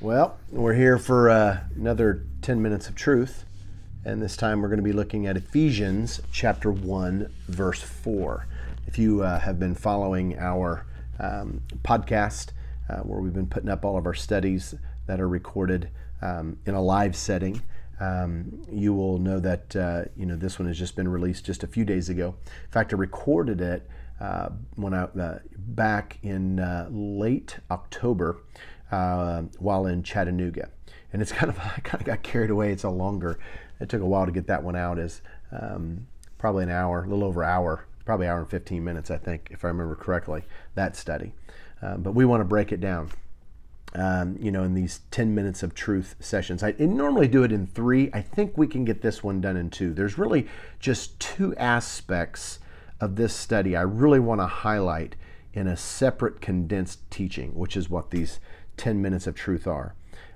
Well, we're here for uh, another 10 minutes of truth. And this time we're going to be looking at Ephesians chapter 1, verse 4. If you uh, have been following our um, podcast, uh, where we've been putting up all of our studies that are recorded um, in a live setting, um, you will know that uh, you know this one has just been released just a few days ago. In fact, I recorded it uh, when I uh, back in late October uh, while in Chattanooga. And it's kind of, I kind of got carried away. It's a longer, it took a while to get that one out as um, probably an hour, a little over an hour, probably hour and 15 minutes, I think, if I remember correctly, that study. Um, but we want to break it down. Um, you know, in these 10 minutes of truth sessions. I normally do it in three. I think we can get this one done in two. There's really just two aspects of this study I really want to highlight in a separate condensed teaching, which is what these 10 minutes of truth are.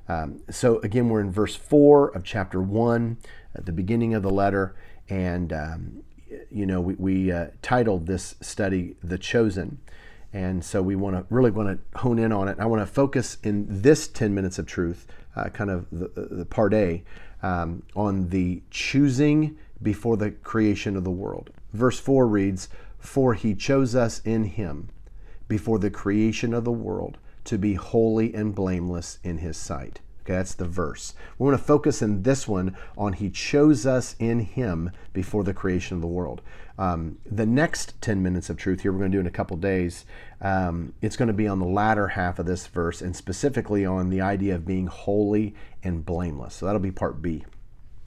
Um, so, again, we're in verse 4 of chapter 1, at the beginning of the letter. And, um, you know, we, we uh, titled this study The Chosen. And so we want to really want to hone in on it. I want to focus in this 10 minutes of truth, uh, kind of the, the part A, um, on the choosing before the creation of the world. Verse 4 reads, For he chose us in him before the creation of the world to be holy and blameless in his sight. Okay, that's the verse. We want to focus in this one on He chose us in Him before the creation of the world. Um, the next 10 minutes of truth here, we're going to do in a couple days, um, it's going to be on the latter half of this verse and specifically on the idea of being holy and blameless. So that'll be part B.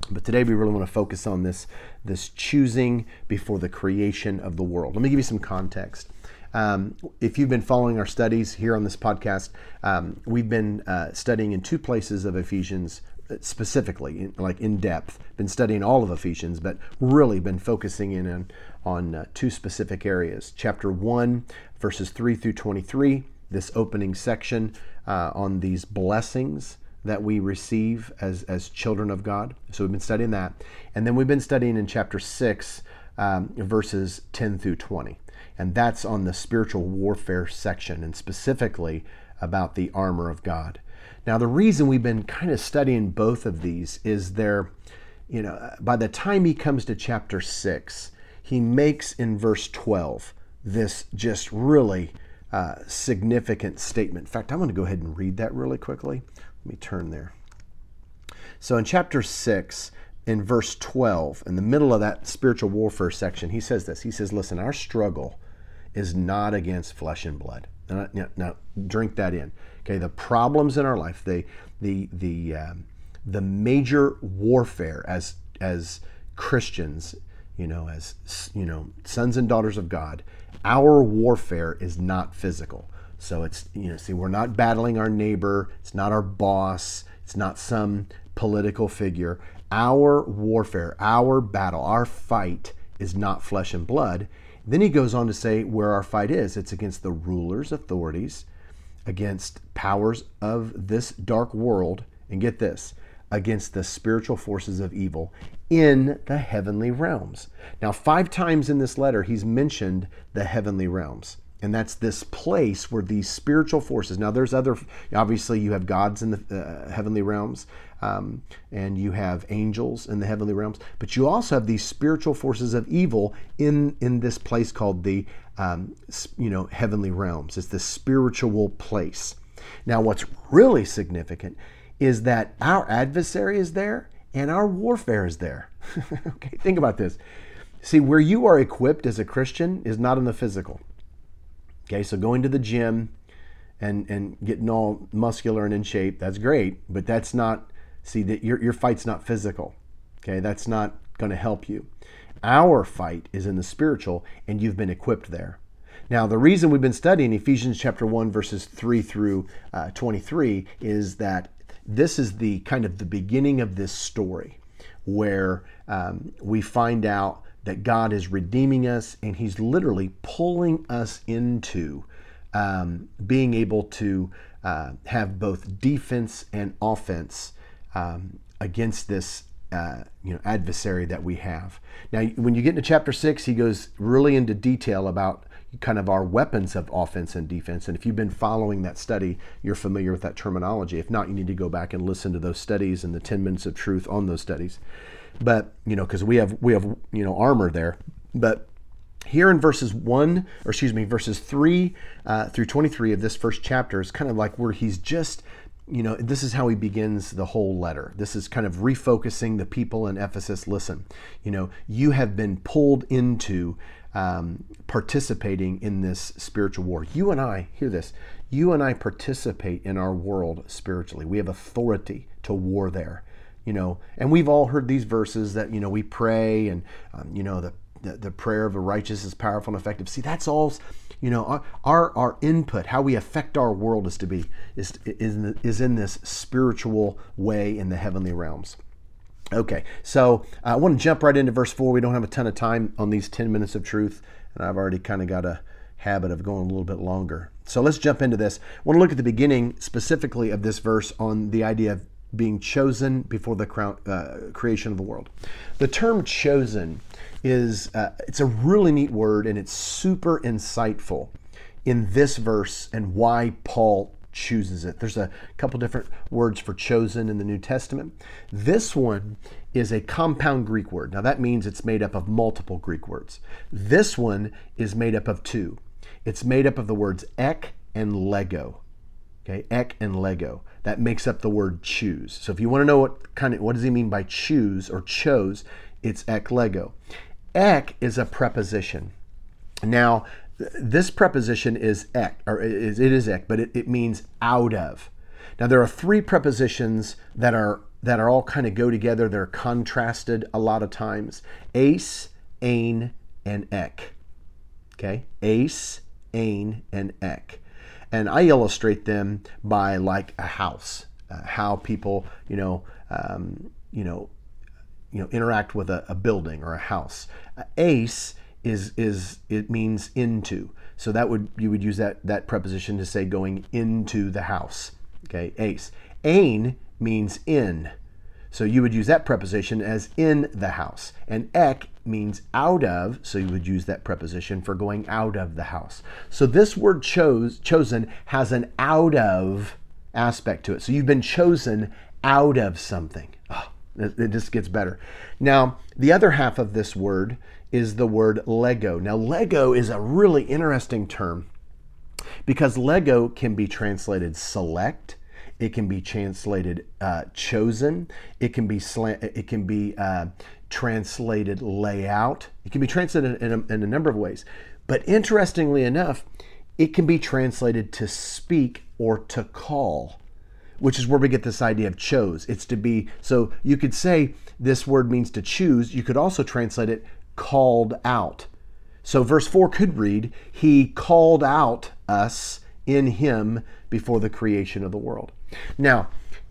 But today we really want to focus on this, this choosing before the creation of the world. Let me give you some context. Um, if you've been following our studies here on this podcast, um, we've been uh, studying in two places of Ephesians uh, specifically, like in depth. Been studying all of Ephesians, but really been focusing in on, on uh, two specific areas. Chapter 1, verses 3 through 23, this opening section uh, on these blessings that we receive as, as children of God. So we've been studying that. And then we've been studying in chapter 6, um, verses 10 through 20 and that's on the spiritual warfare section and specifically about the armor of God. Now, the reason we've been kind of studying both of these is there, you know, by the time he comes to chapter 6, he makes in verse 12 this just really uh, significant statement. In fact, I'm going to go ahead and read that really quickly. Let me turn there. So, in chapter 6, in verse 12, in the middle of that spiritual warfare section, he says this. He says, Listen, our struggle is not against flesh and blood. Now, now, now drink that in. Okay, the problems in our life, the the the um, the major warfare as as Christians, you know, as you know, sons and daughters of God, our warfare is not physical. So it's you know, see, we're not battling our neighbor. It's not our boss. It's not some political figure. Our warfare, our battle, our fight is not flesh and blood. Then he goes on to say where our fight is it's against the rulers, authorities, against powers of this dark world, and get this, against the spiritual forces of evil in the heavenly realms. Now, five times in this letter, he's mentioned the heavenly realms. And that's this place where these spiritual forces. Now, there's other. Obviously, you have gods in the uh, heavenly realms, um, and you have angels in the heavenly realms. But you also have these spiritual forces of evil in in this place called the um, you know heavenly realms. It's the spiritual place. Now, what's really significant is that our adversary is there and our warfare is there. okay, think about this. See, where you are equipped as a Christian is not in the physical. Okay, so going to the gym and and getting all muscular and in shape, that's great, but that's not see that your your fight's not physical. Okay, that's not going to help you. Our fight is in the spiritual and you've been equipped there. Now, the reason we've been studying Ephesians chapter 1 verses 3 through uh, 23 is that this is the kind of the beginning of this story where um, we find out that God is redeeming us and He's literally pulling us into um, being able to uh, have both defense and offense um, against this uh, you know adversary that we have. Now, when you get into chapter six, he goes really into detail about kind of our weapons of offense and defense. And if you've been following that study, you're familiar with that terminology. If not, you need to go back and listen to those studies and the 10 minutes of truth on those studies. But, you know, because we have we have, you know, armor there. But here in verses 1 or excuse me verses 3 uh, through 23 of this first chapter is kind of like where he's just you know this is how he begins the whole letter. This is kind of refocusing the people in ephesus. Listen you know you have been pulled into um, participating in this spiritual war. You and i hear this you and i participate in our world spiritually. We have authority to war there you know and we've all heard these verses that you know we pray and um, you know the the, the prayer of a righteous is powerful and effective. See, that's all, you know, our, our, input, how we affect our world is to be, is, is, in the, is in this spiritual way in the heavenly realms. Okay, so uh, I want to jump right into verse 4. We don't have a ton of time on these 10 minutes of truth, and I've already kind of got a habit of going a little bit longer. So let's jump into this. I want to look at the beginning specifically of this verse on the idea of being chosen before the crown, uh, creation of the world. The term chosen is uh, it's a really neat word and it's super insightful in this verse and why Paul chooses it. There's a couple different words for chosen in the New Testament. This one is a compound Greek word. Now that means it's made up of multiple Greek words. This one is made up of two. It's made up of the words ek and lego. Okay, ek and lego. That makes up the word choose. So if you want to know what kind of what does he mean by choose or chose, it's ek lego. Ek is a preposition. Now, this preposition is ek, or it is, it is ek, but it, it means out of. Now, there are three prepositions that are that are all kind of go together. They're contrasted a lot of times. Ace, ain, and ek. Okay, ace, ain, and ek. And I illustrate them by like a house, uh, how people, you know, um, you know, you know interact with a, a building or a house. Ace is is it means into. So that would you would use that that preposition to say going into the house. Okay, ace. Ain means in. So you would use that preposition as in the house. And ek means out of, so you would use that preposition for going out of the house. So this word chose chosen has an out of aspect to it. So you've been chosen out of something. Oh, it just gets better. Now, the other half of this word is the word Lego. Now, Lego is a really interesting term because Lego can be translated select. It can be translated uh, chosen. It can be slant. It can be uh, translated layout. It can be translated in a, in a number of ways. But interestingly enough, it can be translated to speak or to call which is where we get this idea of chose. It's to be, so you could say this word means to choose. You could also translate it called out. So verse 4 could read, He called out us in Him before the creation of the world. Now,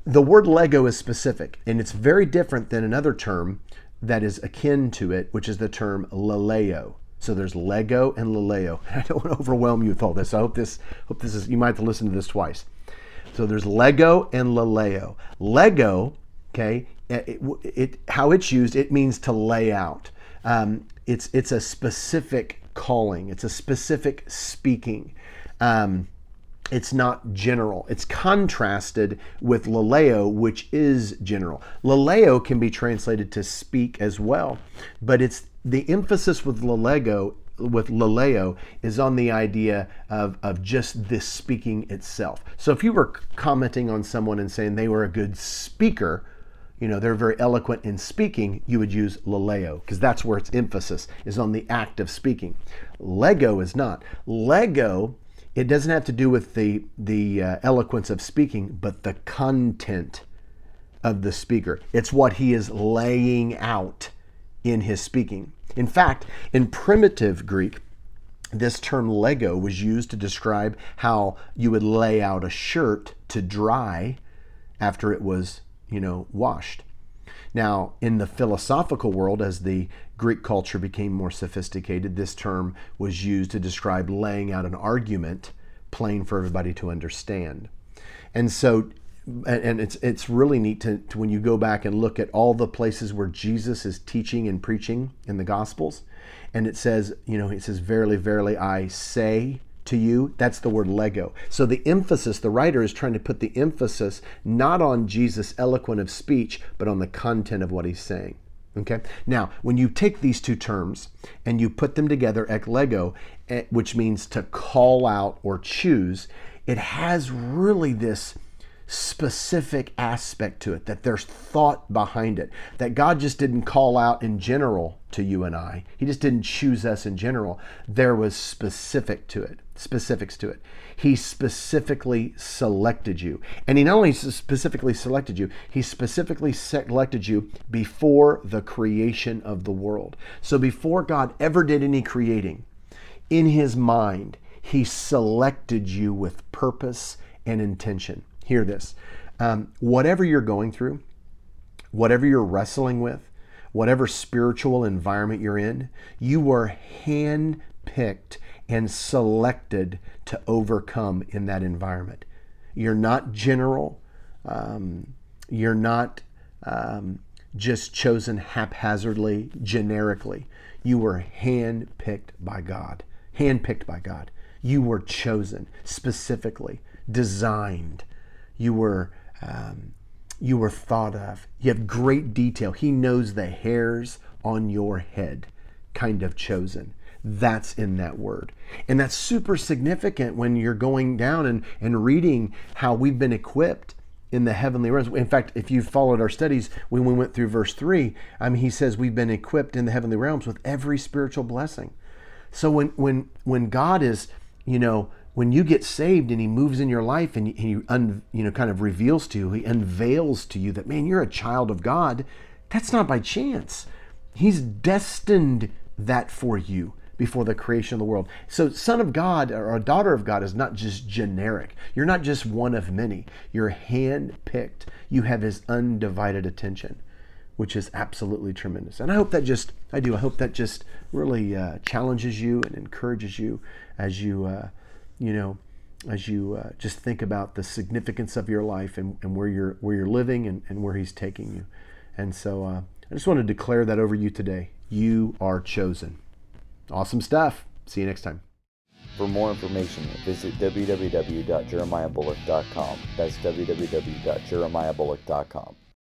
the word Lego is specific, and it's very different than another term that is akin to it, which is the term laleo. So there's Lego and laleo. I don't want to overwhelm you with all this. I hope this hope this is you might have to listen to this twice. So there's Lego and Laleo. Lego, okay, it, it, how it's used, it means to lay out. Um, it's it's a specific calling. It's a specific speaking. Um, it's not general. It's contrasted with laleo, which is general. Laleo can be translated to speak as well, but it's the emphasis with lalego with laleo is on the idea of, of just this speaking itself. So if you were commenting on someone and saying they were a good speaker, you know, they're very eloquent in speaking, you would use laleo because that's where its emphasis is on the act of speaking. Lego is not. Lego, it doesn't have to do with the, the uh, eloquence of speaking, but the content of the speaker. It's what he is laying out in his speaking. In fact, in primitive Greek, this term lego was used to describe how you would lay out a shirt to dry after it was, you know, washed. Now, in the philosophical world, as the Greek culture became more sophisticated, this term was used to describe laying out an argument plain for everybody to understand. And so and it's it's really neat to, to, when you go back and look at all the places where Jesus is teaching and preaching in the Gospels. And it says, you know, it says, Verily, verily, I say to you. That's the word lego. So the emphasis, the writer is trying to put the emphasis not on Jesus' eloquent of speech, but on the content of what he's saying. Okay. Now, when you take these two terms and you put them together, ek lego, eh, which means to call out or choose, it has really this specific aspect to it, that there's thought behind it, that God just didn't call out in general to you and I. He just didn't choose us in general. There was specific to it, specifics to it. He specifically selected you. And he not only specifically selected you, he specifically selected you before the creation of the world. So before God ever did any creating, in his mind, he selected you with purpose and intention hear this. Um, whatever you're going through, whatever you're wrestling with, whatever spiritual environment you're in, you were hand-picked and selected to overcome in that environment. You're not general. Um, you're not um, just chosen haphazardly, generically. You were handpicked by God. Handpicked by God. You were chosen specifically, designed you were um, you were thought of. You have great detail. He knows the hairs on your head, kind of chosen. That's in that word. And that's super significant when you're going down and, and reading how we've been equipped in the heavenly realms. In fact, if you followed our studies when we went through verse 3, I mean he says we've been equipped in the heavenly realms with every spiritual blessing. So when when when God is, you know, when you get saved and he moves in your life and he, un, you know kind of reveals to you he unveils to you that man you're a child of god that's not by chance. He's destined that for you before the creation of the world. So son of god or a daughter of god is not just generic. You're not just one of many. You're hand picked you have his undivided attention which is absolutely tremendous. And i hope that just i do i hope that just really uh, challenges you and encourages you as you uh, you know, as you uh, just think about the significance of your life and, and where you're where you're living and, and where He's taking you. And so uh, I just want to declare that over you today. You are chosen. Awesome stuff. See you next time. For more information, visit www.jeremiahbullock.com. That's www.jeremiahbullock.com.